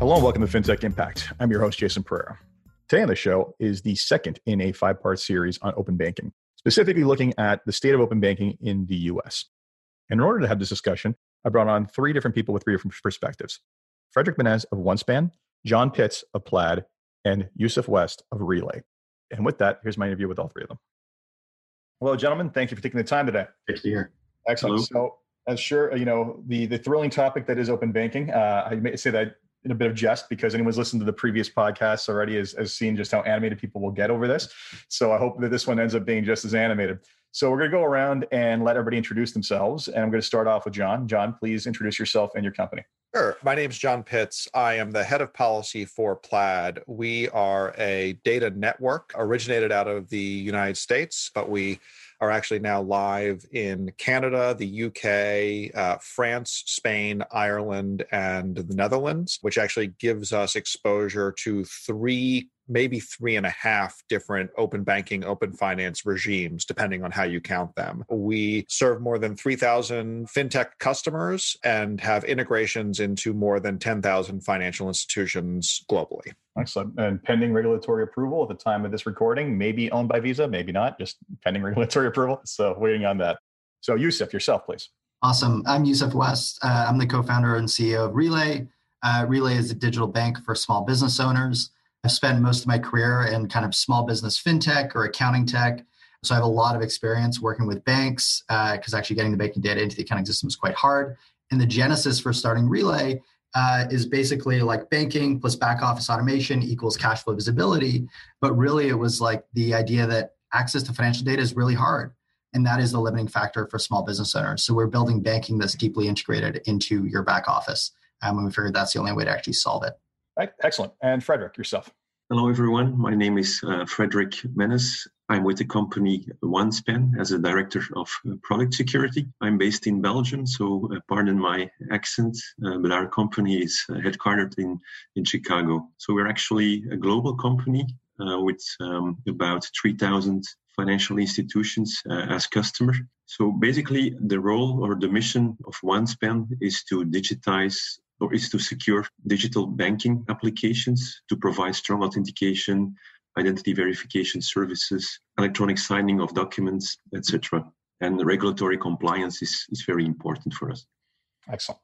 Hello and welcome to FinTech Impact. I'm your host, Jason Pereira. Today on the show is the second in a five part series on open banking, specifically looking at the state of open banking in the US. And in order to have this discussion, I brought on three different people with three different perspectives Frederick Mennes of OneSpan, John Pitts of Plaid, and Yoseph West of Relay. And with that, here's my interview with all three of them. Hello, gentlemen. Thank you for taking the time today. Great to. Excellent. Hello. So, as sure you know, the the thrilling topic that is open banking. Uh, I may say that in a bit of jest because anyone's listened to the previous podcasts already has, has seen just how animated people will get over this. So I hope that this one ends up being just as animated. So we're going to go around and let everybody introduce themselves. And I'm going to start off with John. John, please introduce yourself and your company. Sure. My name is John Pitts. I am the head of policy for Plaid. We are a data network originated out of the United States, but we are actually now live in Canada, the UK, uh, France, Spain, Ireland, and the Netherlands, which actually gives us exposure to three maybe three and a half different open banking, open finance regimes, depending on how you count them. We serve more than 3,000 fintech customers and have integrations into more than 10,000 financial institutions globally. Excellent. And pending regulatory approval at the time of this recording, maybe owned by Visa, maybe not, just pending regulatory approval. So waiting on that. So Yoseph, yourself, please. Awesome. I'm Yoseph West. Uh, I'm the co-founder and CEO of Relay. Uh, Relay is a digital bank for small business owners. I've spent most of my career in kind of small business fintech or accounting tech. So I have a lot of experience working with banks because uh, actually getting the banking data into the accounting system is quite hard. And the genesis for starting Relay uh, is basically like banking plus back office automation equals cash flow visibility. But really, it was like the idea that access to financial data is really hard. And that is the limiting factor for small business owners. So we're building banking that's deeply integrated into your back office. Um, and we figured that's the only way to actually solve it. Excellent. And Frederick, yourself. Hello, everyone. My name is uh, Frederick Mennes. I'm with the company OneSpan as a director of uh, product security. I'm based in Belgium, so uh, pardon my accent, uh, but our company is uh, headquartered in, in Chicago. So we're actually a global company uh, with um, about 3,000 financial institutions as customer. So basically, the role or the mission of OneSpan is to digitize or is to secure digital banking applications to provide strong authentication, identity verification services, electronic signing of documents, etc. And regulatory compliance is, is very important for us. Excellent.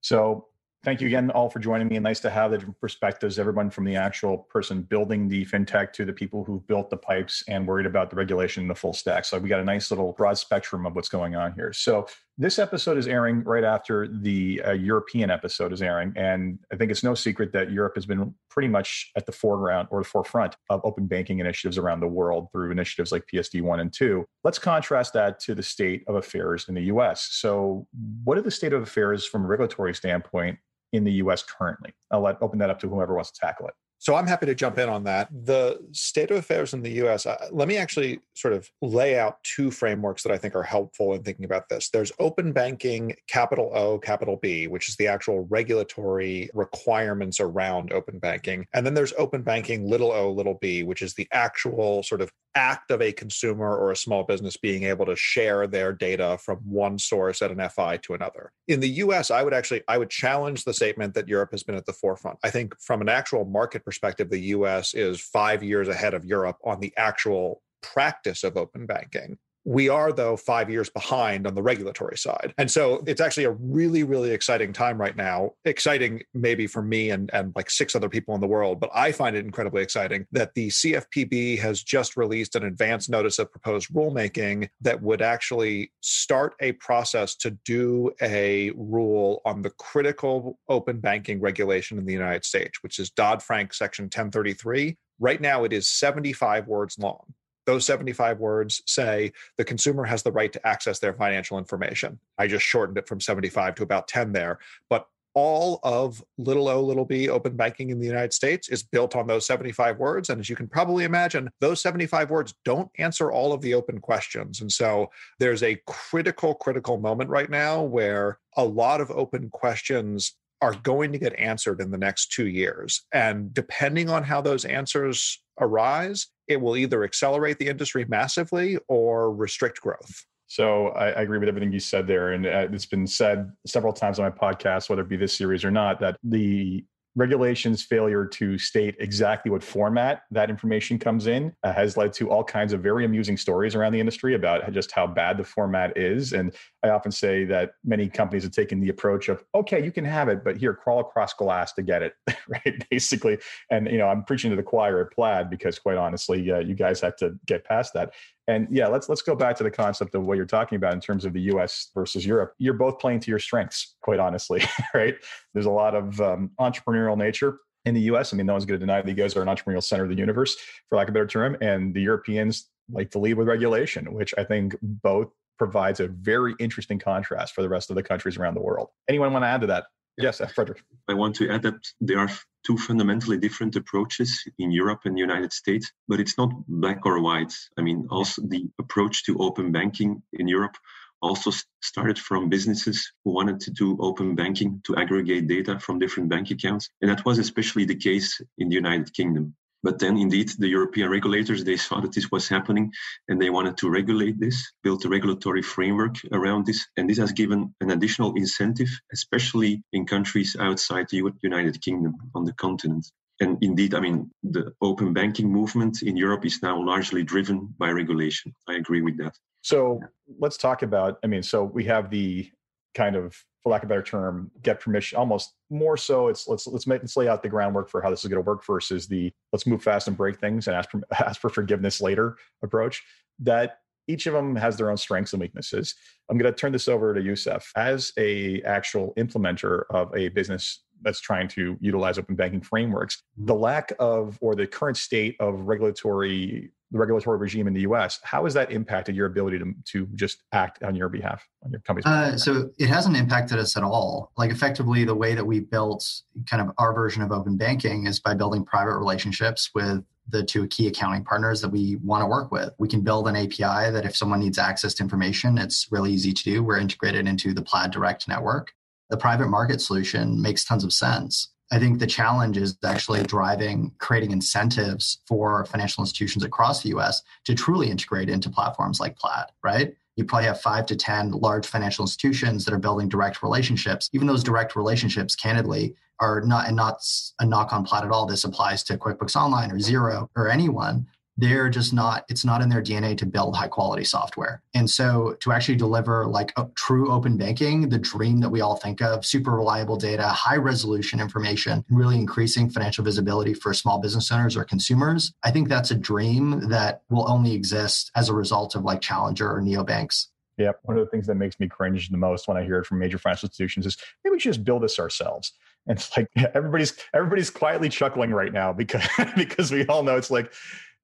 So thank you again all for joining me and nice to have the different perspectives everyone from the actual person building the fintech to the people who built the pipes and worried about the regulation in the full stack so we got a nice little broad spectrum of what's going on here so this episode is airing right after the uh, european episode is airing and i think it's no secret that europe has been pretty much at the foreground or the forefront of open banking initiatives around the world through initiatives like psd1 and 2 let's contrast that to the state of affairs in the us so what are the state of affairs from a regulatory standpoint in the US currently? I'll let open that up to whoever wants to tackle it. So I'm happy to jump in on that. The state of affairs in the US, uh, let me actually sort of lay out two frameworks that I think are helpful in thinking about this. There's open banking, capital O, capital B, which is the actual regulatory requirements around open banking. And then there's open banking, little o, little b, which is the actual sort of act of a consumer or a small business being able to share their data from one source at an FI to another. In the US, I would actually I would challenge the statement that Europe has been at the forefront. I think from an actual market perspective, the US is 5 years ahead of Europe on the actual practice of open banking. We are, though, five years behind on the regulatory side. And so it's actually a really, really exciting time right now. Exciting, maybe for me and, and like six other people in the world, but I find it incredibly exciting that the CFPB has just released an advance notice of proposed rulemaking that would actually start a process to do a rule on the critical open banking regulation in the United States, which is Dodd Frank Section 1033. Right now, it is 75 words long. Those 75 words say the consumer has the right to access their financial information. I just shortened it from 75 to about 10 there. But all of little o, little b open banking in the United States is built on those 75 words. And as you can probably imagine, those 75 words don't answer all of the open questions. And so there's a critical, critical moment right now where a lot of open questions are going to get answered in the next two years. And depending on how those answers arise, it will either accelerate the industry massively or restrict growth. So I, I, agree with everything you said there, and uh, it's been said several times on my podcast, whether it be this series or not, that the regulations failure to state exactly what format that information comes in uh, has led to all kinds of very amusing stories around the industry about just how bad the format is. And I often say that many companies have taken the approach of, okay, you can have it, but here, crawl across glass to get it, right? Basically. And, you know, I'm preaching to the choir at Plaid because quite honestly, uh, you guys have to get past that. And yeah, let's let's go back to the concept of what you're talking about in terms of the U.S. versus Europe. You're both playing to your strengths, quite honestly, right? There's a lot of um, entrepreneurial nature in the U.S. I mean, no one's going to deny that you guys are an entrepreneurial center of the universe, for lack of a better term. And the Europeans like to lead with regulation, which I think both provides a very interesting contrast for the rest of the countries around the world. Anyone want to add to that? Yes, uh, Frederick. I want to add that there are two fundamentally different approaches in Europe and the United States, but it's not black or white. I mean, also the approach to open banking in Europe also started from businesses who wanted to do open banking to aggregate data from different bank accounts. And that was especially the case in the United Kingdom. But then, indeed, the European regulators they saw that this was happening, and they wanted to regulate this, build a regulatory framework around this, and this has given an additional incentive, especially in countries outside the United Kingdom on the continent. And indeed, I mean, the open banking movement in Europe is now largely driven by regulation. I agree with that. So let's talk about. I mean, so we have the kind of for lack of a better term, get permission. Almost more so, it's let's let's make let's lay out the groundwork for how this is going to work versus the let's move fast and break things and ask for, ask for forgiveness later approach. That each of them has their own strengths and weaknesses. I'm going to turn this over to Yoseph as a actual implementer of a business that's trying to utilize open banking frameworks. The lack of or the current state of regulatory the regulatory regime in the U.S. How has that impacted your ability to to just act on your behalf on your company's? Uh, so it hasn't impacted us at all. Like effectively, the way that we built kind of our version of open banking is by building private relationships with the two key accounting partners that we want to work with. We can build an API that if someone needs access to information, it's really easy to do. We're integrated into the Plaid Direct network. The private market solution makes tons of sense. I think the challenge is actually driving, creating incentives for financial institutions across the US to truly integrate into platforms like Plaid, right? You probably have five to 10 large financial institutions that are building direct relationships. Even those direct relationships, candidly, are not, and not a knock on Plaid at all. This applies to QuickBooks Online or Xero or anyone they're just not it's not in their dna to build high quality software. And so to actually deliver like true open banking the dream that we all think of super reliable data high resolution information really increasing financial visibility for small business owners or consumers i think that's a dream that will only exist as a result of like challenger or neobanks. Yeah, one of the things that makes me cringe the most when I hear it from major financial institutions is maybe we should just build this ourselves. And it's like everybody's everybody's quietly chuckling right now because because we all know it's like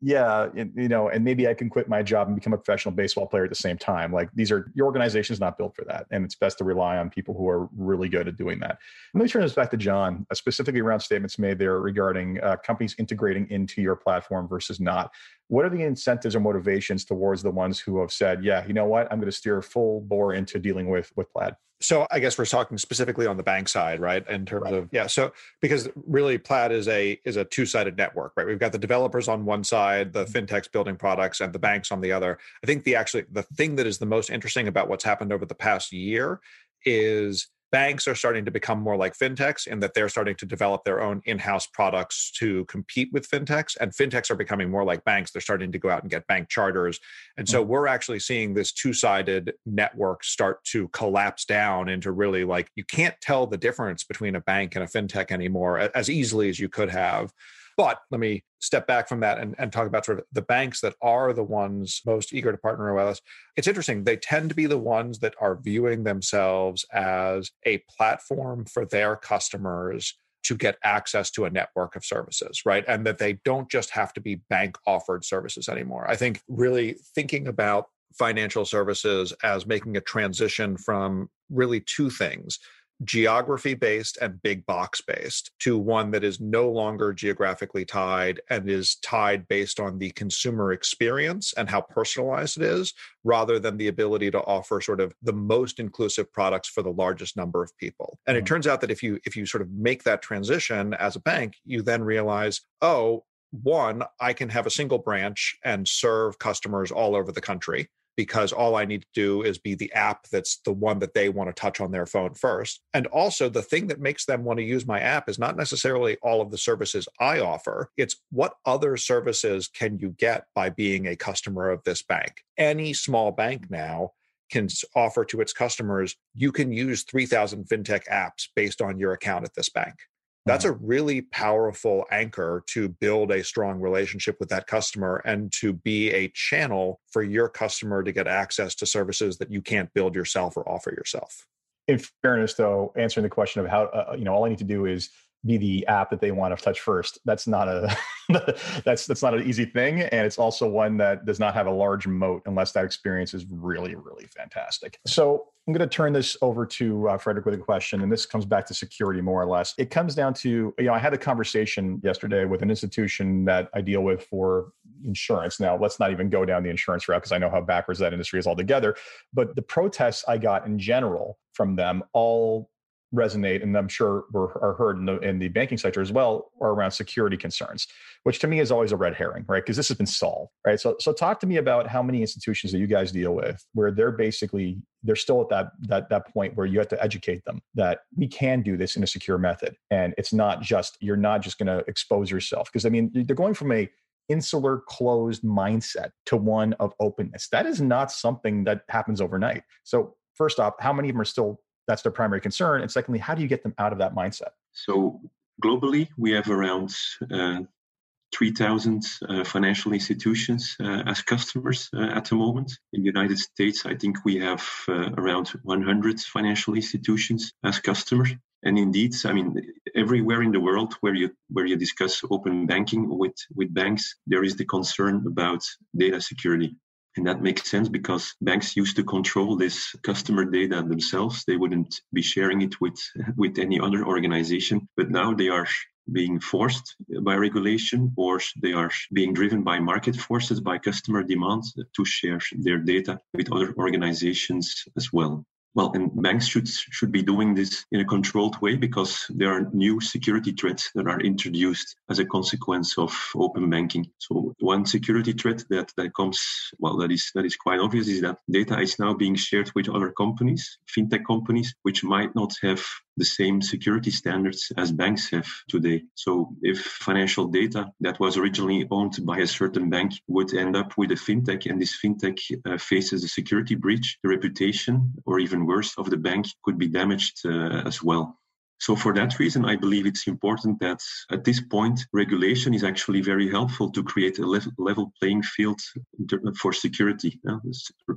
yeah, you know, and maybe I can quit my job and become a professional baseball player at the same time. Like these are your organization is not built for that, and it's best to rely on people who are really good at doing that. Let me turn this back to John, uh, specifically around statements made there regarding uh, companies integrating into your platform versus not. What are the incentives or motivations towards the ones who have said, "Yeah, you know what, I'm going to steer full bore into dealing with with Plaid"? So I guess we're talking specifically on the bank side, right? In terms right. of yeah. So because really Plaid is a is a two sided network, right? We've got the developers on one side, the mm-hmm. fintechs building products, and the banks on the other. I think the actually the thing that is the most interesting about what's happened over the past year is banks are starting to become more like fintechs in that they're starting to develop their own in-house products to compete with fintechs and fintechs are becoming more like banks. They're starting to go out and get bank charters. And so mm-hmm. we're actually seeing this two-sided network start to collapse down into really like you can't tell the difference between a bank and a fintech anymore as easily as you could have but let me step back from that and, and talk about sort of the banks that are the ones most eager to partner with us. It's interesting. They tend to be the ones that are viewing themselves as a platform for their customers to get access to a network of services, right? And that they don't just have to be bank offered services anymore. I think really thinking about financial services as making a transition from really two things geography based and big box based to one that is no longer geographically tied and is tied based on the consumer experience and how personalized it is rather than the ability to offer sort of the most inclusive products for the largest number of people. And it mm. turns out that if you if you sort of make that transition as a bank you then realize oh one i can have a single branch and serve customers all over the country because all I need to do is be the app that's the one that they want to touch on their phone first. And also, the thing that makes them want to use my app is not necessarily all of the services I offer, it's what other services can you get by being a customer of this bank. Any small bank now can offer to its customers, you can use 3,000 fintech apps based on your account at this bank. That's mm-hmm. a really powerful anchor to build a strong relationship with that customer and to be a channel for your customer to get access to services that you can't build yourself or offer yourself. In fairness, though, answering the question of how, uh, you know, all I need to do is be the app that they want to touch first. That's not a that's that's not an easy thing, and it's also one that does not have a large moat unless that experience is really really fantastic. So I'm going to turn this over to uh, Frederick with a question, and this comes back to security more or less. It comes down to you know I had a conversation yesterday with an institution that I deal with for insurance. Now let's not even go down the insurance route because I know how backwards that industry is altogether. But the protests I got in general from them all resonate and i'm sure were, are heard in the, in the banking sector as well are around security concerns which to me is always a red herring right? Because this has been solved right? So so talk to me about how many institutions that you guys deal with where they're basically they're still at that that that point where you have to educate them that we can do this in a secure method and it's not just you're not just going to expose yourself. Because i mean they're going from a insular closed mindset to one of openness. That is not something that happens overnight. So first off how many of them are still that's their primary concern and secondly how do you get them out of that mindset? So globally we have around uh, 3000 uh, financial institutions uh, as customers uh, at the moment. In the united states i think we have uh, around 100 financial institutions as customers. And indeed i mean everywhere in the world where you where you discuss open banking with with banks there is the concern about data security and that makes sense because banks used to control this customer data themselves. They wouldn't be sharing it with, with any other organization. But now they are being forced by regulation or they are being driven by market forces, by customer demands to share their data with other organizations as well. Well, and banks should should be doing this in a controlled way because there are new security threats that are introduced as a consequence of open banking. So one security threat that, that comes well that is that is quite obvious is that data is now being shared with other companies, fintech companies, which might not have the same security standards as banks have today. So if financial data that was originally owned by a certain bank would end up with a fintech and this fintech uh, faces a security breach, the reputation or even worse of the bank could be damaged uh, as well. So for that reason, I believe it's important that at this point, regulation is actually very helpful to create a level playing field for security.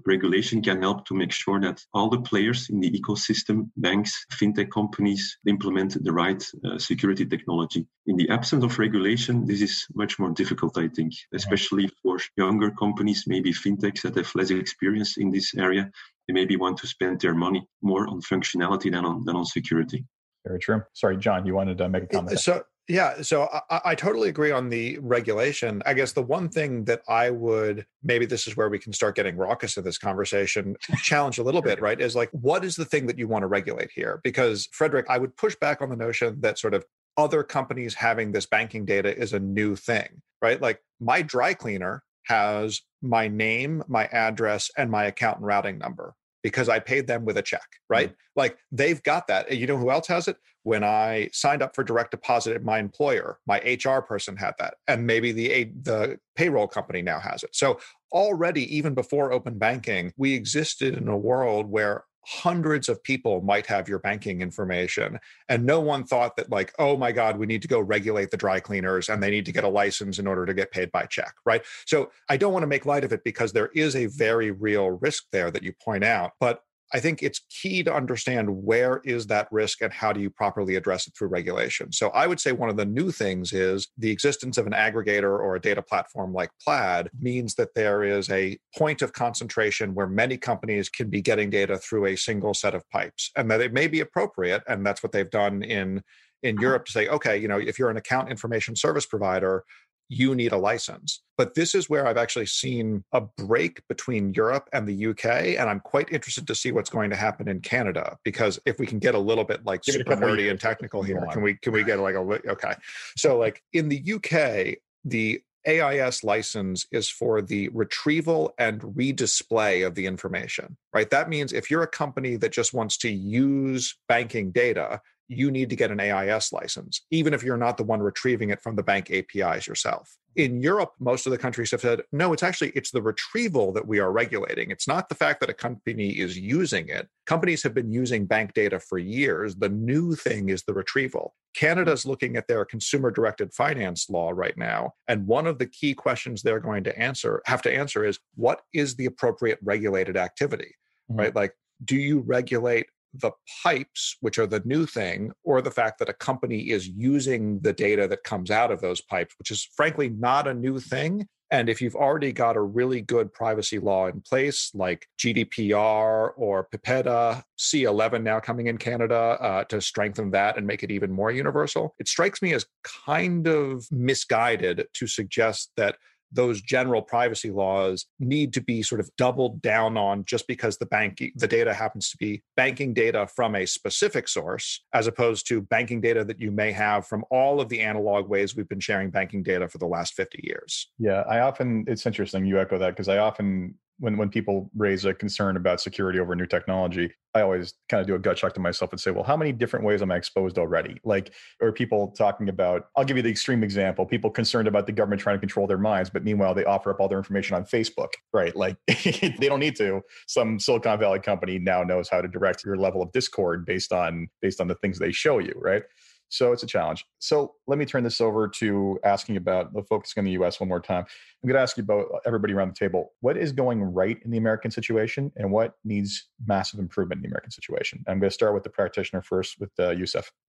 regulation can help to make sure that all the players in the ecosystem, banks, fintech companies, implement the right uh, security technology. In the absence of regulation, this is much more difficult, I think, especially for younger companies, maybe fintechs that have less experience in this area. They maybe want to spend their money more on functionality than on, than on security. Very true. Sorry, John, you wanted to make a comment. So, yeah, so I, I, totally agree on the regulation. I guess the one thing that I would maybe this is where we can start getting raucous in this conversation, challenge a little bit, right? Is like, what is the thing that you want to regulate here? Because, Frederick, I would push back on the notion that sort of other companies having this banking data is a new thing, right? Like, my dry cleaner has my name, my address, and my account and routing number because I paid them with a check, right? Mm-hmm. Like they've got that. You know who else has it? When I signed up for direct deposit at my employer, my HR person had that, and maybe the the payroll company now has it. So already, even before open banking, we existed in a world where hundreds of people might have your banking information and no one thought that like oh my god we need to go regulate the dry cleaners and they need to get a license in order to get paid by check right? So i don't want to make light of it because there is a very real risk there that you point out but I think it's key to understand where is that risk and how do you properly address it through regulation. So I would say one of the new things is the existence of an aggregator or a data platform like Plaid means that there is a point of concentration where many companies can be getting data through a single set of pipes and that it may be appropriate and that's what they've done in in uh-huh. Europe to say, okay, you know, if you're an account information service provider, you need a license. But this is where I've actually seen a break between Europe and the UK. And I'm quite interested to see what's going to happen in Canada because if we can get a little bit like Give super nerdy and technical here, can we can we get like a okay. So like in the UK, the AIS license is for the retrieval and redisplay of the information, right? That means if you're a company that just wants to use banking data, you need to get an AIS license, even if you're not the one retrieving it from the bank APIs yourself. In Europe, most of the countries have said, no, it's actually it's the retrieval that we are regulating. It's not the fact that a company is using it. Companies have been using bank data for years. The new thing is the retrieval. Canada's looking at their consumer directed finance law right now, and one of the key questions they're going to answer have to answer is what is the appropriate regulated activity? Mm-hmm. Right? Like do you regulate the pipes, which are the new thing, or the fact that a company is using the data that comes out of those pipes, which is frankly not a new thing. And if you've already got a really good privacy law in place, like GDPR or PIPEDA, C11 now coming in Canada uh, to strengthen that and make it even more universal, it strikes me as kind of misguided to suggest that those general privacy laws need to be sort of doubled down on just because the bank the data happens to be banking data from a specific source as opposed to banking data that you may have from all of the analog ways we've been sharing banking data for the last 50 years. Yeah i often it's interesting you echo that because i often when when people raise a concern about security over new technology, I always kind of do a gut check to myself and say, well, how many different ways am I exposed already? Like, or people talking about, I'll give you the extreme example, people concerned about the government trying to control their minds, but meanwhile they offer up all their information on Facebook, right? Like they don't need to. Some Silicon Valley company now knows how to direct your level of discord based on based on the things they show you, right? So it's a challenge. So let me turn this over to asking about the focusing on the US one more time. I'm going to ask you about everybody around the table. What is going right in the American situation and what needs massive improvement in the American situation? I'm going to start with the practitioner first with uh.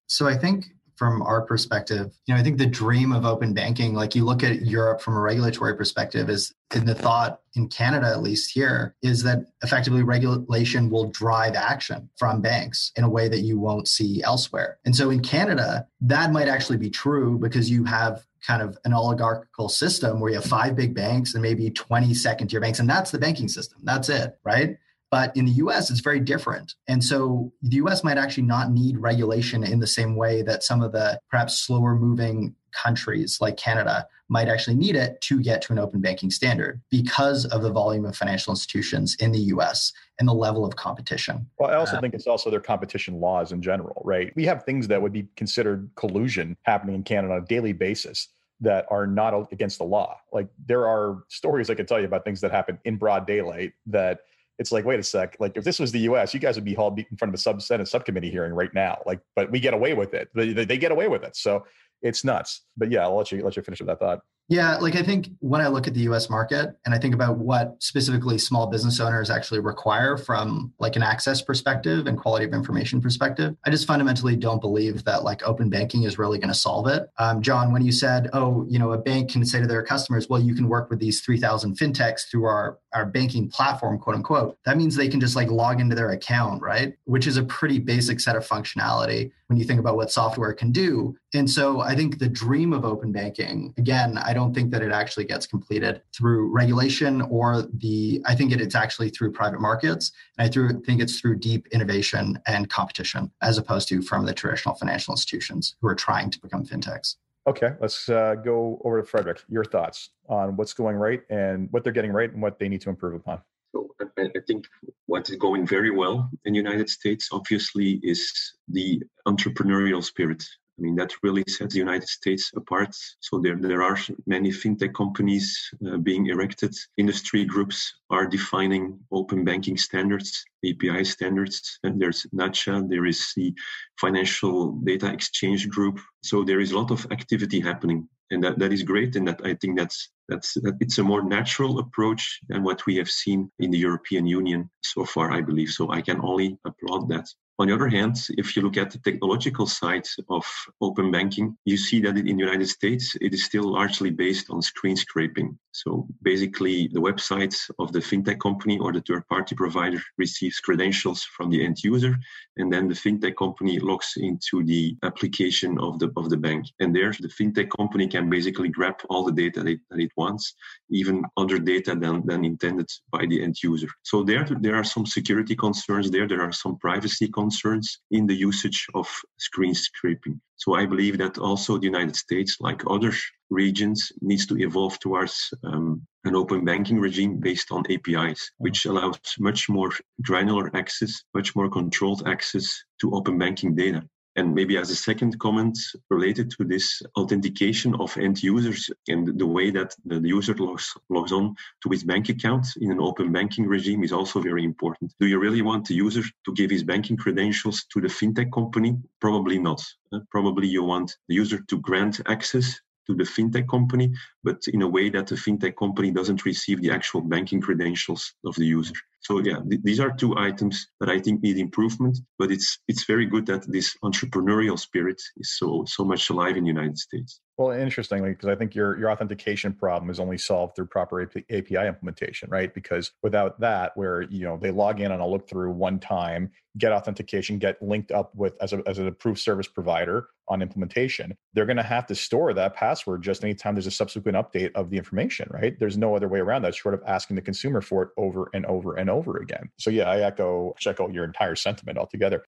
So I think from our perspective, you know, I think the dream of open banking, like you look at Europe from a regulatory perspective, is in the thought in Canada, at least here, is that effectively regulation will drive action from banks in a way that you won't see elsewhere. And so in Canada, that might actually be true because you have kind of an oligarchical system where you have five big banks and maybe 20 second tier banks, and that's the banking system. That's it, right? But in the US, it's very different. And so the US might actually not need regulation in the same way that some of the perhaps slower moving countries like Canada might actually need it to get to an open banking standard because of the volume of financial institutions in the US and the level of competition. Well, I also uh, think it's also their competition laws in general, right? We have things that would be considered collusion happening in Canada on a daily basis that are not against the law. Like there are stories I can tell you about things that happen in broad daylight that it's like, wait a sec. Like, if this was the U.S., you guys would be hauled in front of a sub Senate subcommittee hearing right now. Like, but we get away with it. They, they get away with it. So it's nuts. But yeah, I'll let you let you finish with that thought. Yeah, like I think when I look at the US market and I think about what specifically small business owners actually require from like an access perspective and quality of information perspective, I just fundamentally don't believe that like open banking is really going to solve it. Um, John, when you said, oh, you know, a bank can say to their customers, well, you can work with these 3,000 fintechs through our, our banking platform, quote unquote, that means they can just like log into their account, right? Which is a pretty basic set of functionality when you think about what software can do. And so I think the dream of open banking, again, I don't think that it actually gets completed through regulation or the, I think it, it's actually through private markets. And I through, think it's through deep innovation and competition as opposed to from the traditional financial institutions who are trying to become fintechs. Okay, let's uh, go over to Frederick. Your thoughts on what's going right and what they're getting right and what they need to improve upon. So I think what is going very well in the United States, obviously, is the entrepreneurial spirit I mean, that really sets the United States apart. So there, there are many fintech companies uh, being erected. Industry groups are defining open banking standards, API standards. And there's NACHA, there is the Financial Data Exchange Group. So there is a lot of activity happening. And that, that is great. And that I think that's that's that it's a more natural approach than what we have seen in the European Union so far, I believe. So I can only applaud that. On the other hand, if you look at the technological side of open banking, you see that in the United States, it is still largely based on screen scraping. So basically, the website of the fintech company or the third party provider receives credentials from the end user, and then the fintech company logs into the application of the, of the bank. And there, the fintech company can basically grab all the data that it, that it wants, even other data than, than intended by the end user. So there, there are some security concerns there. There are some privacy concerns in the usage of screen scraping. So I believe that also the United States, like other regions, needs to evolve towards um, an open banking regime based on APIs, which allows much more granular access, much more controlled access to open banking data. And maybe as a second comment related to this authentication of end users and the way that the user logs, logs on to his bank account in an open banking regime is also very important. Do you really want the user to give his banking credentials to the fintech company? Probably not. Uh, probably you want the user to grant access to the fintech company, but in a way that the fintech company doesn't receive the actual banking credentials of the user. So yeah, th- these are two items that I think need improvement. But it's it's very good that this entrepreneurial spirit is so so much alive in the United States. Well, interestingly, because I think your your authentication problem is only solved through proper API implementation, right? Because without that, where you know they log in on a look through one time, get authentication, get linked up with as a as an approved service provider on implementation, they're going to have to store that password just anytime there's a subsequent update of the information, right? There's no other way around that, short of asking the consumer for it over and over and over again. So yeah, I echo echo your entire sentiment altogether.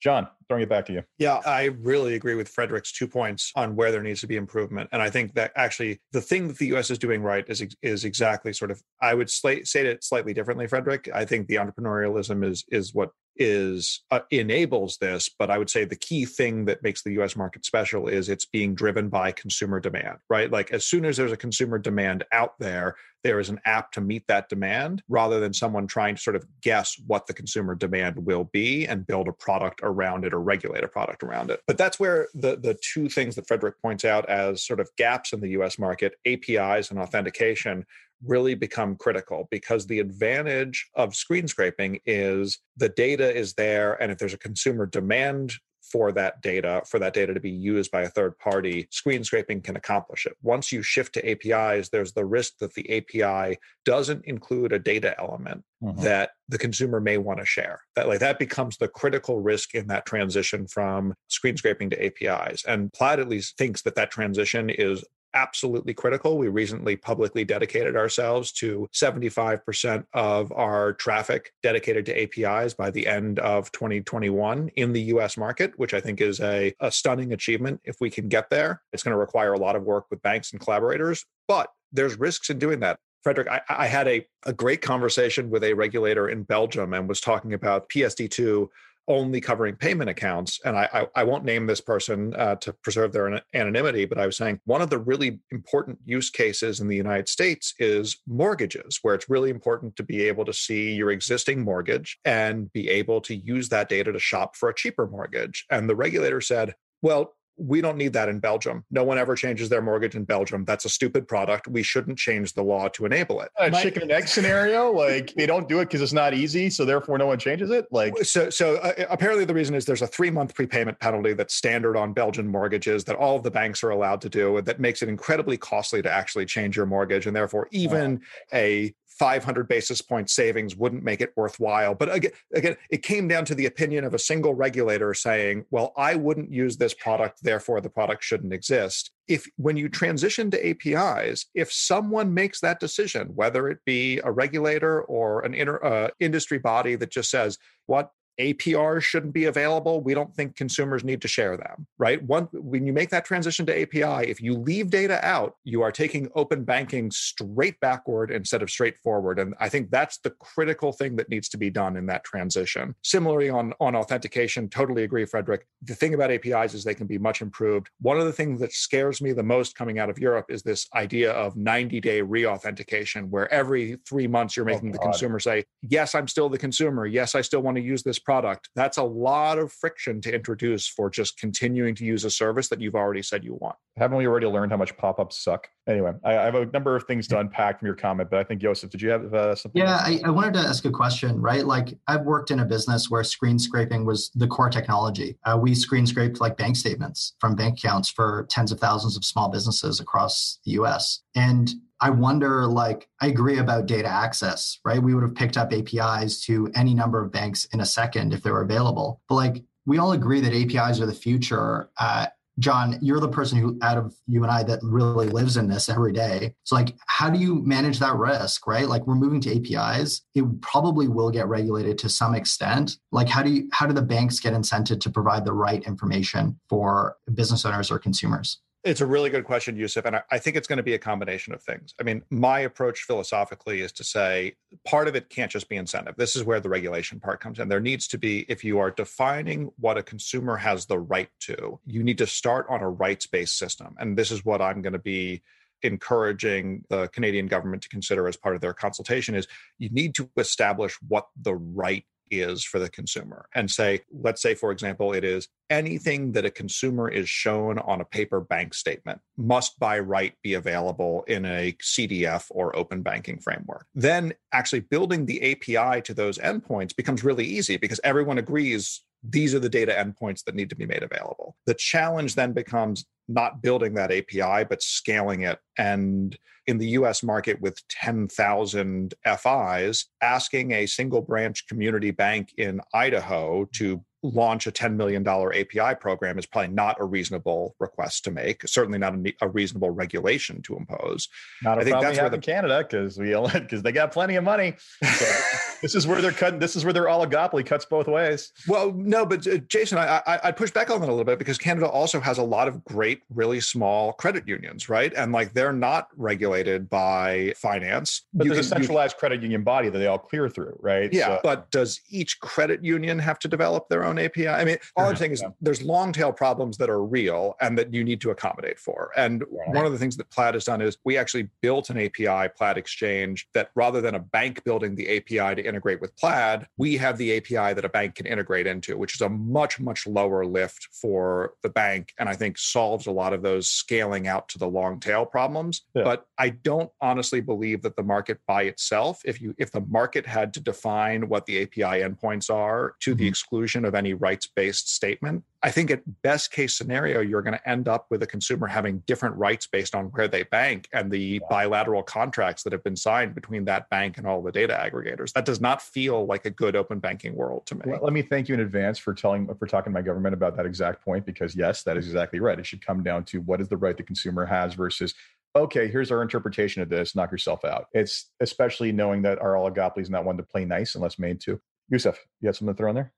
John, throwing it back to you. Yeah, I really agree with Frederick's two points on where there needs to be improvement, and I think that actually the thing that the U.S. is doing right is is exactly sort of I would say it slightly differently, Frederick. I think the entrepreneurialism is is what is uh, enables this but i would say the key thing that makes the us market special is it's being driven by consumer demand right? Like as soon as there's a consumer demand out there there is an app to meet that demand rather than someone trying to sort of guess what the consumer demand will be and build a product around it or regulate a product around it. But that's where the the two things that frederick points out as sort of gaps in the us market apis and authentication really become critical because the advantage of screen scraping is the data is there and if there's a consumer demand for that data for that data to be used by a third party screen scraping can accomplish it once you shift to apis there's the risk that the api doesn't include a data element mm-hmm. that the consumer may want to share that like that becomes the critical risk in that transition from screen scraping to apis and plaid at least thinks that that transition is absolutely critical. We recently publicly dedicated ourselves to 75% of our traffic dedicated to APIs by the end of 2021 in the US market, which I think is a, a stunning achievement if we can get there. It's going to require a lot of work with banks and collaborators, but there's risks in doing that. Frederick, I, I had a, a great conversation with a regulator in Belgium and was talking about PSD2 only covering payment accounts. And I, I, I won't name this person uh, to preserve their anonymity, but I was saying one of the really important use cases in the United States is mortgages, where it's really important to be able to see your existing mortgage and be able to use that data to shop for a cheaper mortgage. And the regulator said, well, we don't need that in Belgium. No one ever changes their mortgage in Belgium. That's a stupid product. We shouldn't change the law to enable it. A chicken and egg scenario, like they don't do it because it's not easy, so therefore no one changes it. Like so, so uh, apparently the reason is there's a three month prepayment penalty that's standard on Belgian mortgages that all of the banks are allowed to do, that makes it incredibly costly to actually change your mortgage, and therefore even wow. a 500 basis point savings wouldn't make it worthwhile. But again, again, it came down to the opinion of a single regulator saying, well, I wouldn't use this product, therefore the product shouldn't exist. If when you transition to APIs, if someone makes that decision, whether it be a regulator or an inter, uh, industry body that just says, what APRs shouldn't be available. We don't think consumers need to share them, right? One, when you make that transition to API, if you leave data out, you are taking open banking straight backward instead of straight forward. And I think that's the critical thing that needs to be done in that transition. Similarly, on, on authentication, totally agree, Frederick. The thing about APIs is they can be much improved. One of the things that scares me the most coming out of Europe is this idea of 90 day re authentication, where every three months you're oh, making oh, the consumer say, Yes, I'm still the consumer. Yes, I still want to use this product. That's a lot of friction to introduce for just continuing to use a service that you've already said you want. Haven't we already learned how much pop ups suck? Anyway, I, I, have a number of things to unpack from your comment, but I think, Joseph, did you have uh, something? Yeah, I, I, wanted to ask a question, right? Like, I've worked in a business where screen scraping was the core technology. Uh, we screen scraped like bank statements from bank accounts for tens of thousands of small businesses across the US. And I wonder, like, I agree about data access, right? We would have picked up APIs to any number of banks in a second if they were available. But like, we all agree that APIs are the future. Uh, John, you're the person who, out of you and I, that really lives in this every day. So, like, how do you manage that risk, right? Like, we're moving to APIs. It probably will get regulated to some extent. Like, how do you, how do the banks get incented to provide the right information for business owners or consumers? It's a really good question, Yoseph. And I, think it's going to be a combination of things. I mean, my approach philosophically is to say part of it can't just be incentive. This is where the regulation part comes in. There needs to be, if you are defining what a consumer has the right to, you need to start on a rights based system. And this is what I'm going to be encouraging the Canadian government to consider as part of their consultation is you need to establish what the right is for the consumer and say, let's say, for example, it is anything that a consumer is shown on a paper bank statement must by right be available in a CDF or open banking framework. Then actually building the API to those endpoints becomes really easy because everyone agrees these are the data endpoints that need to be made available. The challenge then becomes not building that API, but scaling it. And in the US market with 10,000 FIs, asking a single branch community bank in Idaho to launch a $10 million API program is probably not a reasonable request to make. Certainly not a, a reasonable regulation to impose. Not a I think that's where the in Canada because we because they got plenty of money. So this is where they're cutting. This is where their oligopoly cuts both ways. Well, no, but uh, Jason, I, I I'd push back on that a little bit because Canada also has a lot of great, really small credit unions, right? And like they're not regulated by finance. But you there's can, a centralized you, credit union body that they all clear through, right? Yeah, so. but does each credit union have to develop their own own API. I mean, all I'm saying is there's long tail problems that are real and that you need to accommodate for. And right. one of the things that Plaid has done is we actually built an API, Plaid Exchange, that rather than a bank building the API to integrate with Plaid, we have the API that a bank can integrate into, which is a much, much lower lift for the bank. And I think solves a lot of those scaling out to the long tail problems. Yeah. But I don't honestly believe that the market by itself, if you if the market had to define what the API endpoints are to mm-hmm. the exclusion of any rights based statement. I think at best case scenario, you're going to end up with a consumer having different rights based on where they bank and the yeah. bilateral contracts that have been signed between that bank and all the data aggregators. That does not feel like a good open banking world to me. Well, let me thank you in advance for telling for talking to my government about that exact point because yes, that is exactly right. It should come down to what is the right the consumer has versus okay, here's our interpretation of this, knock yourself out. It's especially knowing that our oligopoly is not one to play nice unless made to. Yoseph, you have something to throw in there?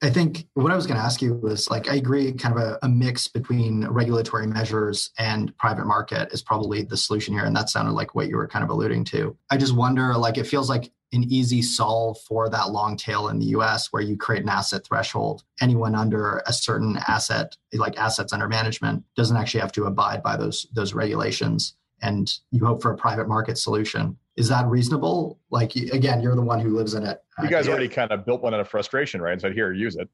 I think what I was going to ask you was like, I agree, kind of a, a, mix between regulatory measures and private market is probably the solution here. And that sounded like what you were kind of alluding to. I just wonder, like, it feels like an easy solve for that long tail in the US where you create an asset threshold. Anyone under a certain asset, like assets under management, doesn't actually have to abide by those, those regulations. And you hope for a private market solution is that reasonable? Like again, you're the one who lives in it. You guys uh, already kind of built one out of frustration, right? And said, "Here, use it."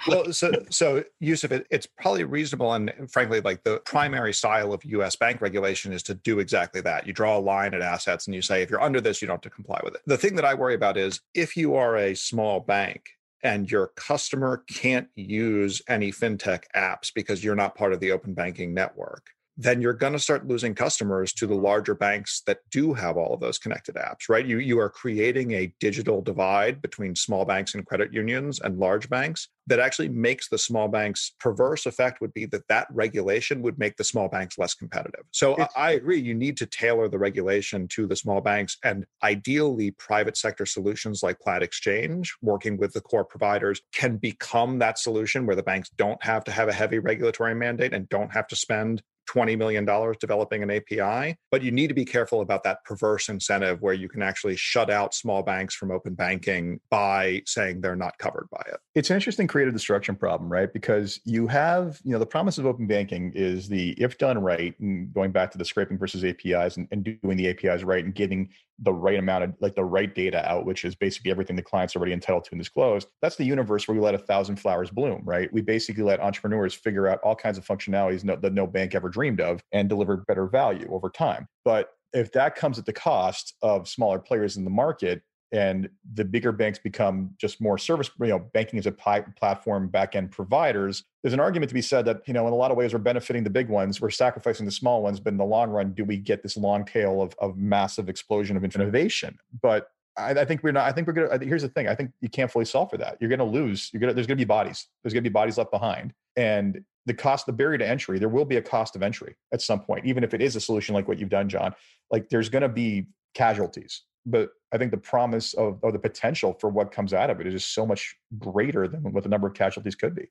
well, so so Yoseph, it, it's probably reasonable, and frankly, like the primary style of U.S. bank regulation is to do exactly that. You draw a line at assets, and you say, if you're under this, you don't have to comply with it. The thing that I worry about is if you are a small bank and your customer can't use any fintech apps because you're not part of the open banking network then you're going to start losing customers to the larger banks that do have all of those connected apps, right? You, you are creating a digital divide between small banks and credit unions and large banks that actually makes the small banks perverse effect would be that that regulation would make the small banks less competitive. So I, I agree, you need to tailor the regulation to the small banks and ideally private sector solutions like Plaid Exchange, working with the core providers, can become that solution where the banks don't have to have a heavy regulatory mandate and don't have to spend $20 million developing an API. But you need to be careful about that perverse incentive where you can actually shut out small banks from open banking by saying they're not covered by it. It's an interesting creative destruction problem, right? Because you have, you know, the promise of open banking is the if done right, and going back to the scraping versus APIs and, and doing the APIs right and getting the right amount of like the right data out, which is basically everything the client's already entitled to and disclosed. That's the universe where we let a thousand flowers bloom, right? We basically let entrepreneurs figure out all kinds of functionalities that no bank ever dreamed of and deliver better value over time. But if that comes at the cost of smaller players in the market, and the bigger banks become just more service you know banking as a platform back-end providers there's an argument to be said that you know in a lot of ways we're benefiting the big ones we're sacrificing the small ones but in the long run do we get this long tail of, of massive explosion of innovation but I, I, think we're not. I think we're gonna. Here's the thing. I think you can't fully solve for that. You're gonna lose. You're gonna. There's gonna be bodies. There's gonna be bodies left behind, and the cost, the barrier to entry. There will be a cost of entry at some point, even if it is a solution like what you've done, John. Like there's gonna be casualties, but I think the promise of or the potential for what comes out of it is just so much greater than what the number of casualties could be.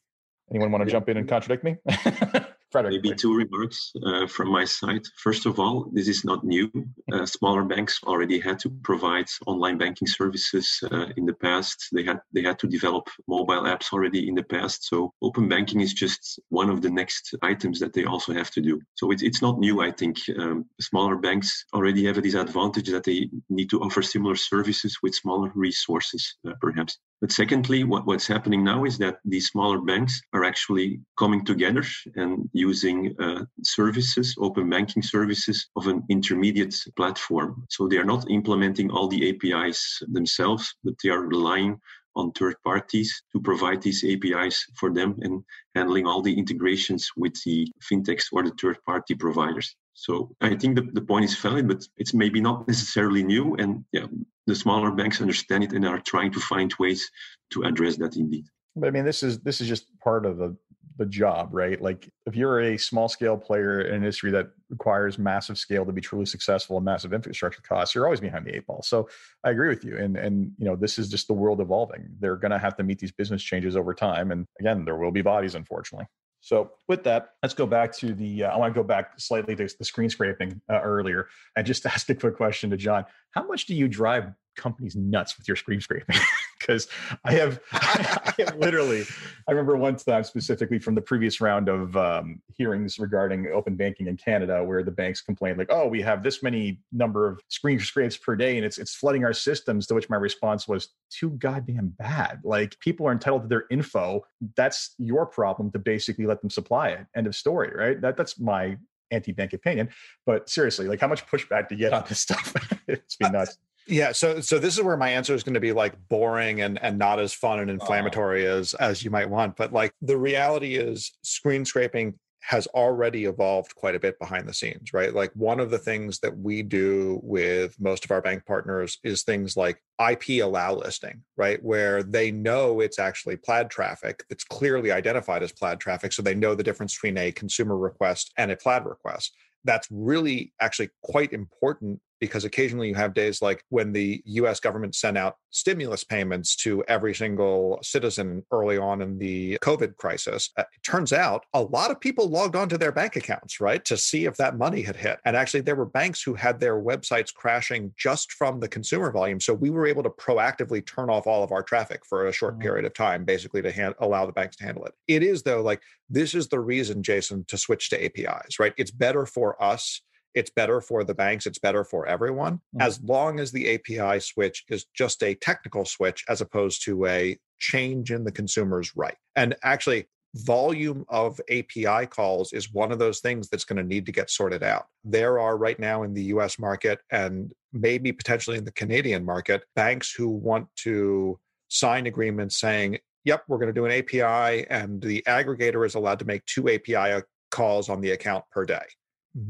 Anyone want to jump in and contradict me? Frederick. Maybe two remarks uh, from my side. First of all, this is not new. Uh, smaller banks already had to provide online banking services uh, in the past. They had they had to develop mobile apps already in the past. So open banking is just one of the next items that they also have to do. So it's it's not new. I think um, smaller banks already have a disadvantage that they need to offer similar services with smaller resources, uh, perhaps. But secondly, what, what's happening now is that these smaller banks are actually coming together and using uh, services, open banking services of an intermediate platform. So they are not implementing all the APIs themselves, but they are relying on third parties to provide these APIs for them and handling all the integrations with the fintechs or the third party providers. So I think the, the point is valid, but it's maybe not necessarily new. And yeah, the smaller banks understand it and are trying to find ways to address that indeed. But I mean, this is this is just part of the the job, right? Like if you're a small scale player in an industry that requires massive scale to be truly successful and massive infrastructure costs, you're always behind the eight ball. So I agree with you. And and you know, this is just the world evolving. They're gonna have to meet these business changes over time. And again, there will be bodies, unfortunately. So with that, let's go back to the. Uh, I want to go back slightly to the screen scraping uh, earlier, and just ask a quick question to John. How much do you drive companies nuts with your screen scraping? because I have, I have literally, I remember one time specifically from the previous round of um, hearings regarding open banking in Canada, where the banks complained like, "Oh, we have this many number of screen scrapes per day, and it's it's flooding our systems." To which my response was, "Too goddamn bad. Like people are entitled to their info. That's your problem to basically let them supply it. End of story. Right? That that's my." anti-bank opinion but seriously like how much pushback do you get on this stuff it's been nuts yeah, so so this is where my answer is going to be like boring and and not as fun and inflammatory as as you might want. But like the reality is, screen scraping has already evolved quite a bit behind the scenes, right? Like one of the things that we do with most of our bank partners is things like IP allow listing, right? Where they know it's actually plaid traffic that's clearly identified as plaid traffic. So they know the difference between a consumer request and a plaid request that's really actually quite important because occasionally you have days like when the US government sent out stimulus payments to every single citizen early on in the COVID crisis. Uh, it turns out a lot of people logged onto their bank accounts, right, to see if that money had hit. And actually, there were banks who had their websites crashing just from the consumer volume. So we were able to proactively turn off all of our traffic for a short mm-hmm. period of time, basically to hand, allow the banks to handle it. It is, though, like this is the reason, Jason, to switch to APIs, right? It's better for us it's better for the banks, it's better for everyone, mm-hmm. as long as the API switch is just a technical switch as opposed to a change in the consumer's right. And actually, volume of API calls is one of those things that's going to need to get sorted out. There are right now in the US market and maybe potentially in the Canadian market, banks who want to sign agreements saying, yep, we're going to do an API, and the aggregator is allowed to make two API calls on the account per day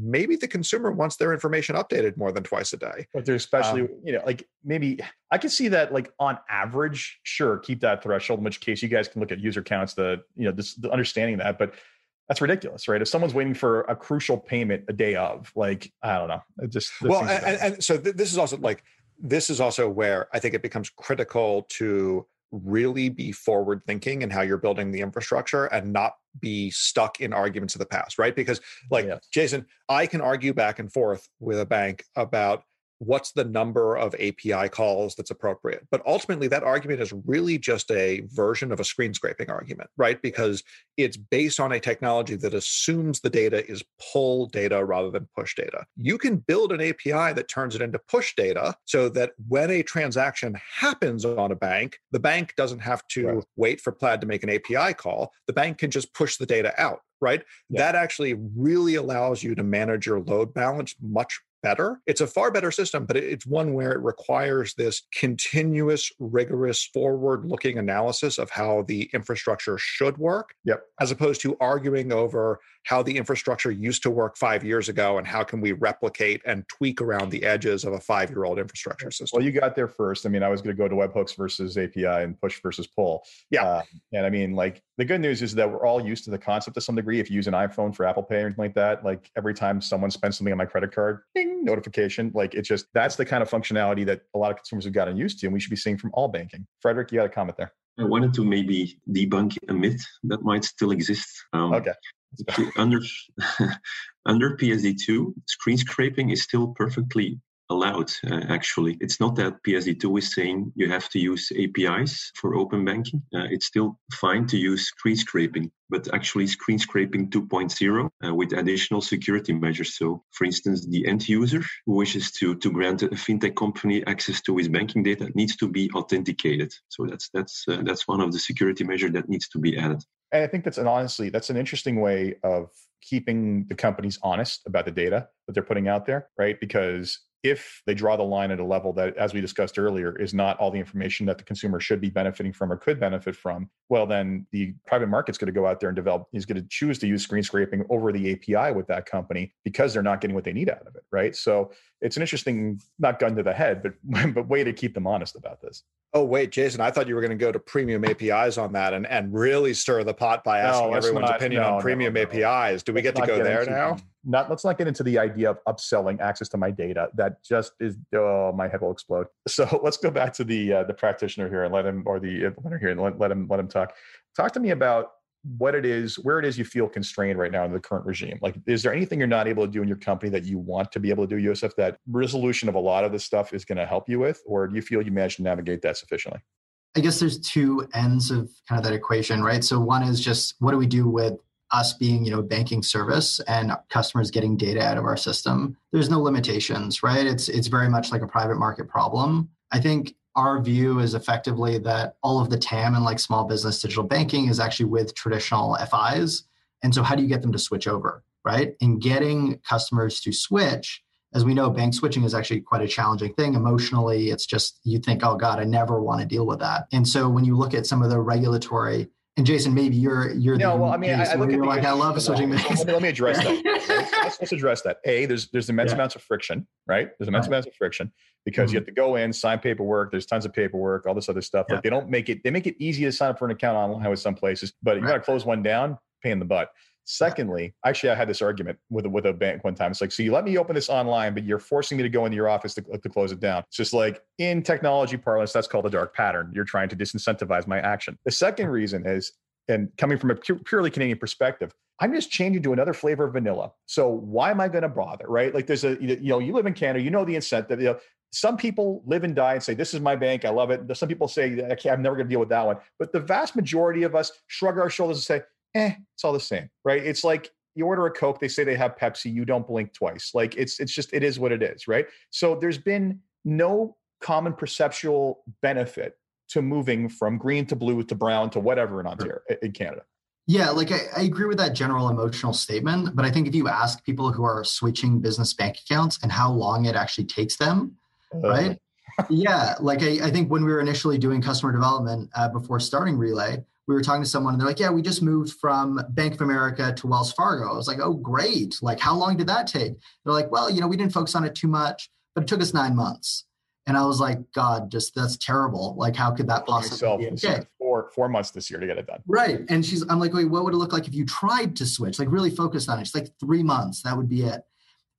maybe the consumer wants their information updated more than twice a day. But there's especially, um, you know, like maybe I can see that like on average, sure, keep that threshold, in which case you guys can look at user counts, the, you know, this, the understanding that, but that's ridiculous, right? If someone's waiting for a crucial payment a day of, like, I don't know, it just, well, and, and, so th- this is also like, this is also where I think it becomes critical to really be forward thinking in how you're building the infrastructure and not be stuck in arguments of the past, right? Because, like, yes. Jason, I can argue back and forth with a bank about what's the number of API calls that's appropriate. But ultimately, that argument is really just a version of a screen scraping argument, right? Because it's based on a technology that assumes the data is pull data rather than push data. You can build an API that turns it into push data so that when a transaction happens on a bank, the bank doesn't have to right. wait for Plaid to make an API call. The bank can just push the data out right? Yeah. That actually really allows you to manage your load balance much better. It's a far better system, but it's one where it requires this continuous, rigorous, forward looking analysis of how the infrastructure should work. Yep. As opposed to arguing over how the infrastructure used to work five years ago and how can we replicate and tweak around the edges of a five year old infrastructure system. Well, you got there first. I mean, I was going to go to webhooks versus API and push versus pull. Yeah. Uh, and I mean, like the good news is that we're all used to the concept to some degree. If you use an iPhone for Apple Pay or anything like that, like every time someone spends something on my credit card, ding, notification. Like it's just that's the kind of functionality that a lot of consumers have gotten used to, and we should be seeing from all banking. Frederik, you got a comment there? I wanted to maybe debunk a myth that might still exist. Um, okay. Under under PSD2, screen scraping is still perfectly allowed uh, actually. It's not that psd2 is saying you have to use apis for open banking. Uh, it's still fine to use screen scraping but actually screen scraping 2.0 uh, with additional security measures. So for instance the end user who wishes to to grant a fintech company access to his banking data needs to be authenticated. So that's that's uh, that's one of the security measures that needs to be added and i think that's an honestly that's an interesting way of keeping the companies honest about the data that they're putting out there right because if they draw the line at a level that, as we discussed earlier, is not all the information that the consumer should be benefiting from or could benefit from, well, then the private market's going to go out there and develop, is going to choose to use screen scraping over the API with that company because they're not getting what they need out of it, right? So it's an interesting, not gun to the head, but but way to keep them honest about this. Oh wait, Jason, I thought you were going to go to premium APIs on that and, and really stir the pot by asking no, everyone's not, opinion no, on premium no, APIs. Do we get to go there now? Not let's not get into the idea of upselling access to my data. That just is oh my head will explode. So let's go back to the uh, the practitioner here and let him or the implementer here and let, let him let him talk. Talk to me about what it is, where it is you feel constrained right now in the current regime. Like, is there anything you're not able to do in your company that you want to be able to do, Yoseph, that resolution of a lot of this stuff is going to help you with? Or do you feel you managed to navigate that sufficiently? I guess there's two ends of kind of that equation, right? So one is just what do we do with us being, you know, banking service and customers getting data out of our system? There's no limitations, right? It's it's very much like a private market problem. I think our view is effectively that all of the TAM and like small business digital banking is actually with traditional FIs. And so, how do you get them to switch over, right? And getting customers to switch, as we know, bank switching is actually quite a challenging thing. Emotionally, it's just you think, oh God, I never want to deal with that. And so, when you look at some of the regulatory and Jason, maybe you're you're no. well, I mean, I, I look at the, like I love switching. Let me, let me address that. let's, let's, address that. A, there's there's immense yeah. amounts of friction, right? There's immense right. amounts of friction because mm-hmm. you have to go in, sign paperwork. There's tons of paperwork, all this other stuff. Yeah. Like they don't make it. They make it easy to sign up for an account online with some places, but right. you got to close one down, pay in the butt. Secondly, actually, I had this argument with with a bank one time. It's like, so you let me open this online, but you're forcing me to go into your office to, to close it down. It's just like in technology parlance, that's called a dark pattern. You're trying to disincentivize my action. The second reason is, and coming from a purely Canadian perspective, I'm just changing to another flavor of vanilla. So why am I going to bother, right? Like there's a, you know, you live in Canada, you know the incentive. You know, some people live and die and say, this is my bank. I love it. Some people say, okay, I'm never going to deal with that one. But the vast majority of us shrug our shoulders and say, eh, it's all the same, right? It's like you order a Coke, they say they have Pepsi, you don't blink twice. Like it's it's just it is what it is, right? So there's been no common perceptual benefit to moving from green to blue to brown to whatever in Ontario in Canada. Yeah, like I, I, agree with that general emotional statement, but I think if you ask people who are switching business bank accounts and how long it actually takes them, uh, right? yeah, like I, I, think when we were initially doing customer development uh, before starting Relay, we were talking to someone and they're like, yeah, we just moved from Bank of America to Wells Fargo. I was like, oh, great. Like, how long did that take? They're like, well, you know, we didn't focus on it too much, but it took us nine months. And I was like, God, just that's terrible. Like, how could that possibly be okay? Four four months this year to get it done. Right. And she's, I'm like, wait, what would it look like if you tried to switch? Like, really focused on it. She's like, three months. That would be it.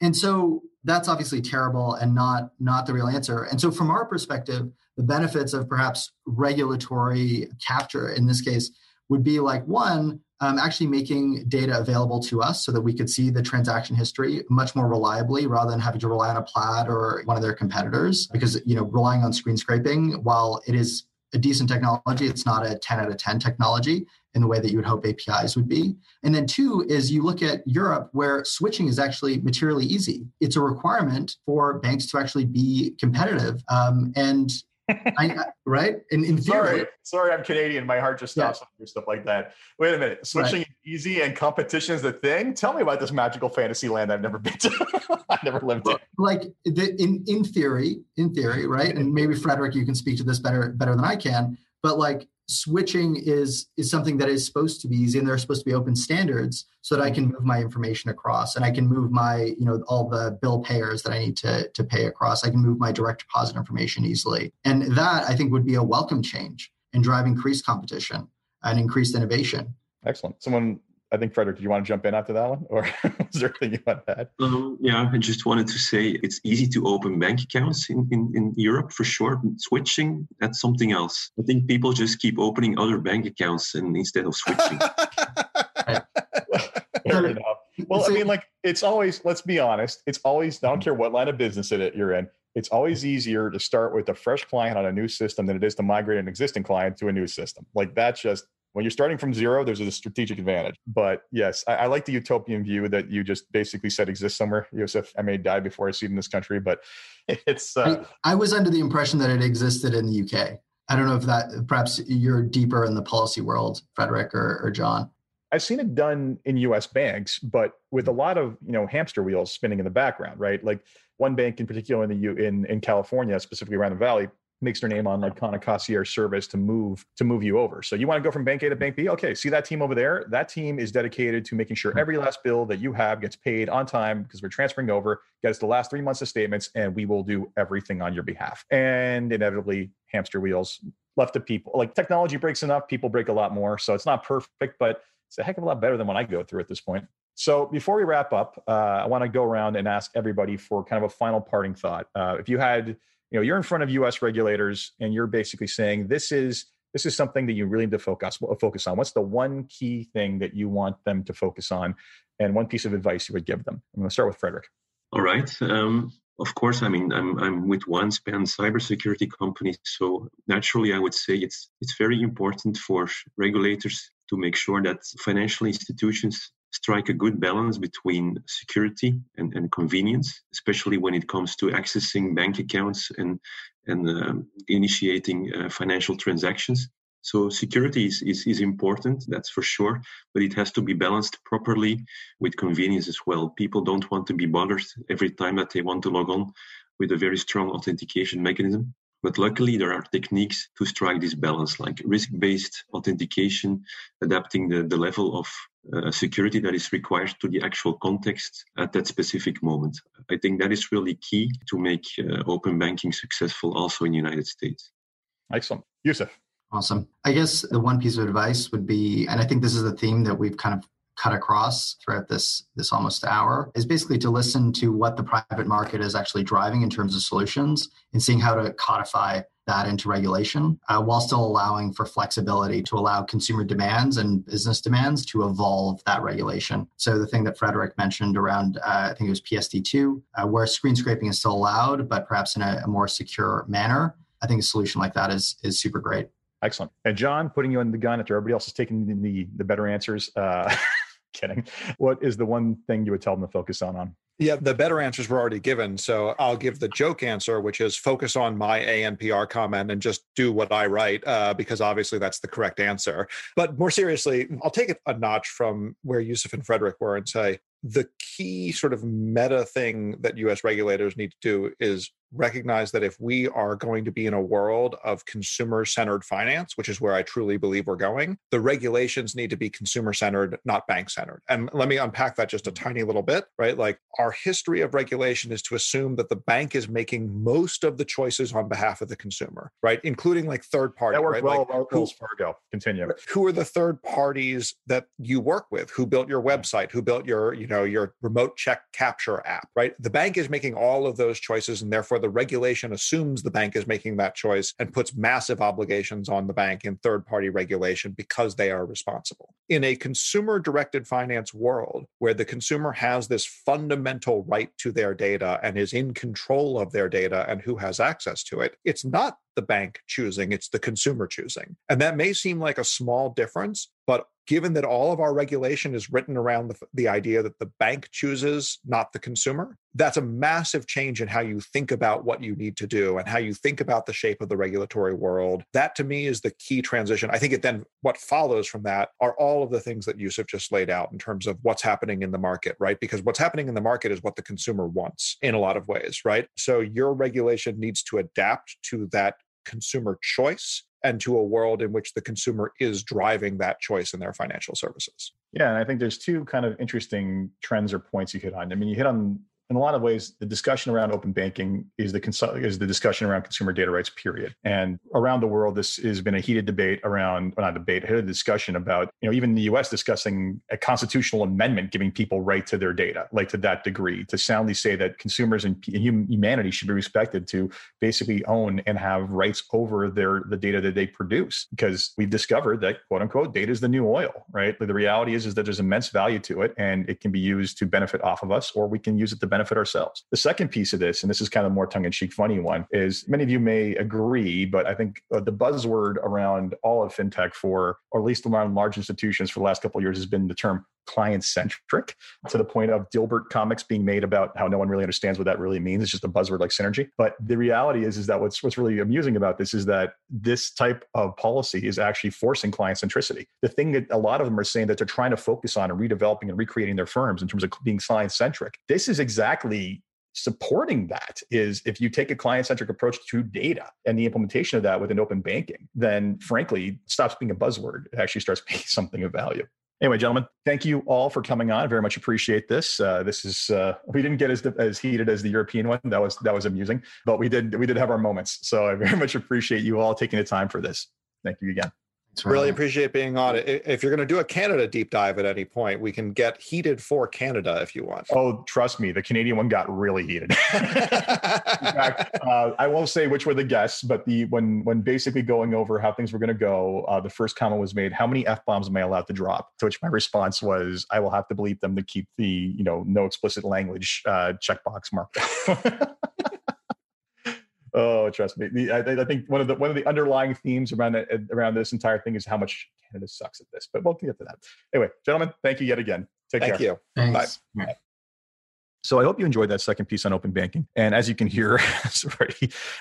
And so that's obviously terrible and not not the real answer. And so from our perspective, the benefits of perhaps regulatory capture in this case would be like one um, actually making data available to us so that we could see the transaction history much more reliably rather than having to rely on a plaid or one of their competitors because you know relying on screen scraping while it is a decent technology it's not a 10 out of 10 technology in the way that you would hope apis would be and then two is you look at europe where switching is actually materially easy it's a requirement for banks to actually be competitive um, and I, right? In, in theory, sorry, sorry, I'm Canadian. My heart just stops yeah. stuff like that. Wait a minute, switching right. easy and competition is the thing. Tell me about this magical fantasy land I've never been to. I've never lived in. Like the, in in theory, in theory, right? And maybe Frederik, you can speak to this better better than I can. But like switching is is something that is supposed to be easy and there are supposed to be open standards so that i mm-hmm. can move my information across and i can move my you know all the bill payers that i need to to pay across. I can move my direct deposit information easily. And that i think would be a welcome change and drive increased competition and increased innovation. Excellent. Someone I think Frederik, do you want to jump in after that one, or is there anything you want to add? Um, yeah, I just wanted to say it's easy to open bank accounts in, in, in Europe for sure. Switching, that's something else. I think people just keep opening other bank accounts and instead of switching. Fair enough. Well, I mean, like it's always. Let's be honest. It's always. I don't care what line of business it you're in. It's always easier to start with a fresh client on a new system than it is to migrate an existing client to a new system. Like that's just when you're starting from zero, there's a strategic advantage. But yes, I, I, like the utopian view that you just basically said exists somewhere. Yoseph, I may die before I see it in this country, but it's. Uh, I, I, was under the impression that it existed in the UK. I don't know if that perhaps you're deeper in the policy world, Frederik or, or John. I've seen it done in U.S. banks, but with a lot of you know hamster wheels spinning in the background, right? Like one bank in particular in the U in in California, specifically around the Valley, makes their name on like Kana concierge service to move to move you over. So you want to go from bank A to bank B? Okay, see that team over there? That team is dedicated to making sure every last bill that you have gets paid on time because we're transferring over, get us the last three months of statements, and we will do everything on your behalf. And inevitably, hamster wheels left to people. Like technology breaks enough, people break a lot more. So it's not perfect, but it's a heck of a lot better than what I go through at this point. So before we wrap up, uh, I want to go around and ask everybody for kind of a final parting thought. Uh, if you had you know you're in front of us regulators and you're basically saying this is this is something that you really need to focus focus on. What's the one key thing that you want them to focus on? And one piece of advice you would give them. I'm going to start with frederik. All right. Um, of course i mean i'm, I'm with OneSpan cybersecurity company so naturally i would say it's it's very important for regulators to make sure that financial institutions strike a good balance between security and, and convenience, especially when it comes to accessing bank accounts and, and uh, initiating uh, financial transactions. So security is, is, is, important, that's for sure, but it has to be balanced properly with convenience as well. People don't want to be bothered every time that they want to log on with a very strong authentication mechanism. But luckily, there are techniques to strike this balance, like risk based authentication, adapting the, the level of uh, security that is required to the actual context at that specific moment. I think that is really key to make uh, open banking successful also in the United States. Excellent. Yoseph. Awesome. I guess the one piece of advice would be, and I think this is a theme that we've kind of cut across throughout this this almost hour is basically to listen to what the private market is actually driving in terms of solutions and seeing how to codify that into regulation uh, while still allowing for flexibility to allow consumer demands and business demands to evolve that regulation. So the thing that Frederik mentioned around, uh, I think it was PSD2, uh, where screen scraping is still allowed, but perhaps in a, a more secure manner. I think a solution like that is is super great. Excellent. And John, putting you in the gun after everybody else is taking the the, better answers. Uh, kidding. What is the one thing you would tell them to focus on? On yeah, the better answers were already given. So I'll give the joke answer, which is focus on my ANPR comment and just do what I write, uh, because obviously that's the correct answer. But more seriously, I'll take it a notch from where Yoseph and Frederik were and say the key sort of meta thing that US regulators need to do is recognize that if we are going to be in a world of consumer centered finance, which is where I truly believe we're going, the regulations need to be consumer centered, not bank centered. And let me unpack that just a tiny little bit, right? Like our history of regulation is to assume that the bank is making most of the choices on behalf of the consumer, right? Including like third party. That worked right? well, like, Wells Fargo. Continue. Who are the third parties that you work with? Who built your website? Who built your, you know, your remote check capture app, right? The bank is making all of those choices and therefore the regulation assumes the bank is making that choice and puts massive obligations on the bank in third party regulation because they are responsible. In a consumer directed finance world where the consumer has this fundamental right to their data and is in control of their data and who has access to it, it's not the bank choosing, it's the consumer choosing. And that may seem like a small difference, but given that all of our regulation is written around the, the idea that the bank chooses, not the consumer, that's a massive change in how you think about what you need to do and how you think about the shape of the regulatory world. That to me is the key transition. I think it then what follows from that are all of the things that Yoseph just laid out in terms of what's happening in the market, right? Because what's happening in the market is what the consumer wants in a lot of ways, right? So your regulation needs to adapt to that consumer choice and to a world in which the consumer is driving that choice in their financial services. Yeah, and I think there's two kind of interesting trends or points you hit on. I mean, you hit on in a lot of ways, the discussion around open banking is the is the discussion around consumer data rights. Period. And around the world, this has been a heated debate around, not debate, heated discussion about, you know, even the U.S. discussing a constitutional amendment giving people right to their data, like to that degree, to soundly say that consumers and humanity should be respected to basically own and have rights over their the data that they produce. Because we've discovered that quote unquote data is the new oil, right? The reality is is that there's immense value to it, and it can be used to benefit off of us, or we can use it to benefit benefit ourselves. The second piece of this, and this is kind of more tongue in cheek, funny one, is many of you may agree, but I think uh, the buzzword around all of fintech for, or at least around large institutions for the last couple of years, has been the term client centric to the point of Dilbert comics being made about how no one really understands what that really means. It's just a buzzword like synergy. But the reality is, is that what's what's really amusing about this is that this type of policy is actually forcing client centricity. The thing that a lot of them are saying that they're trying to focus on and redeveloping and recreating their firms in terms of being client centric. This is exactly supporting that is if you take a client centric approach to data and the implementation of that within open banking, then frankly, stops being a buzzword. It actually starts being something of value. Anyway, gentlemen, thank you all for coming on. I very much appreciate this. Uh, this is uh, we didn't get as as heated as the European one. That was that was amusing, but we did we did have our moments. So I very much appreciate you all taking the time for this. Thank you again. Really appreciate being on it. If you're going to do a Canada deep dive at any point, we can get heated for Canada if you want. Oh, trust me, the Canadian one got really heated. In fact, uh, I won't say which were the guests, but the when when basically going over how things were going to go, uh, the first comment was made: "How many f bombs am I allowed to drop?" To which my response was, "I will have to bleep them to keep the you know no explicit language uh, checkbox marked." Oh, trust me. The, I, I, think one of the one of the underlying themes around it, around this entire thing is how much Canada sucks at this. But we'll get to that. Anyway, gentlemen, thank you yet again. Take thank care. Thank you. Thanks. Bye. So I hope you enjoyed that second piece on open banking. And as you can hear,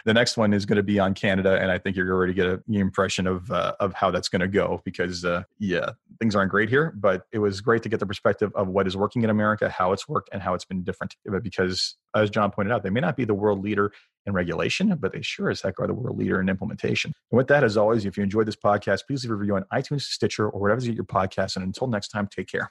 the next one is going to be on Canada, and I think you're already get a, the impression of uh, of how that's going to go because uh, yeah, things aren't great here. But it was great to get the perspective of what is working in America, how it's worked, and how it's been different. Because as John pointed out, they may not be the world leader in regulation, but they sure as heck are the world leader in implementation. And with that, as always, if you enjoyed this podcast, please leave a review on iTunes, Stitcher, or wherever you get your podcast. And until next time, take care.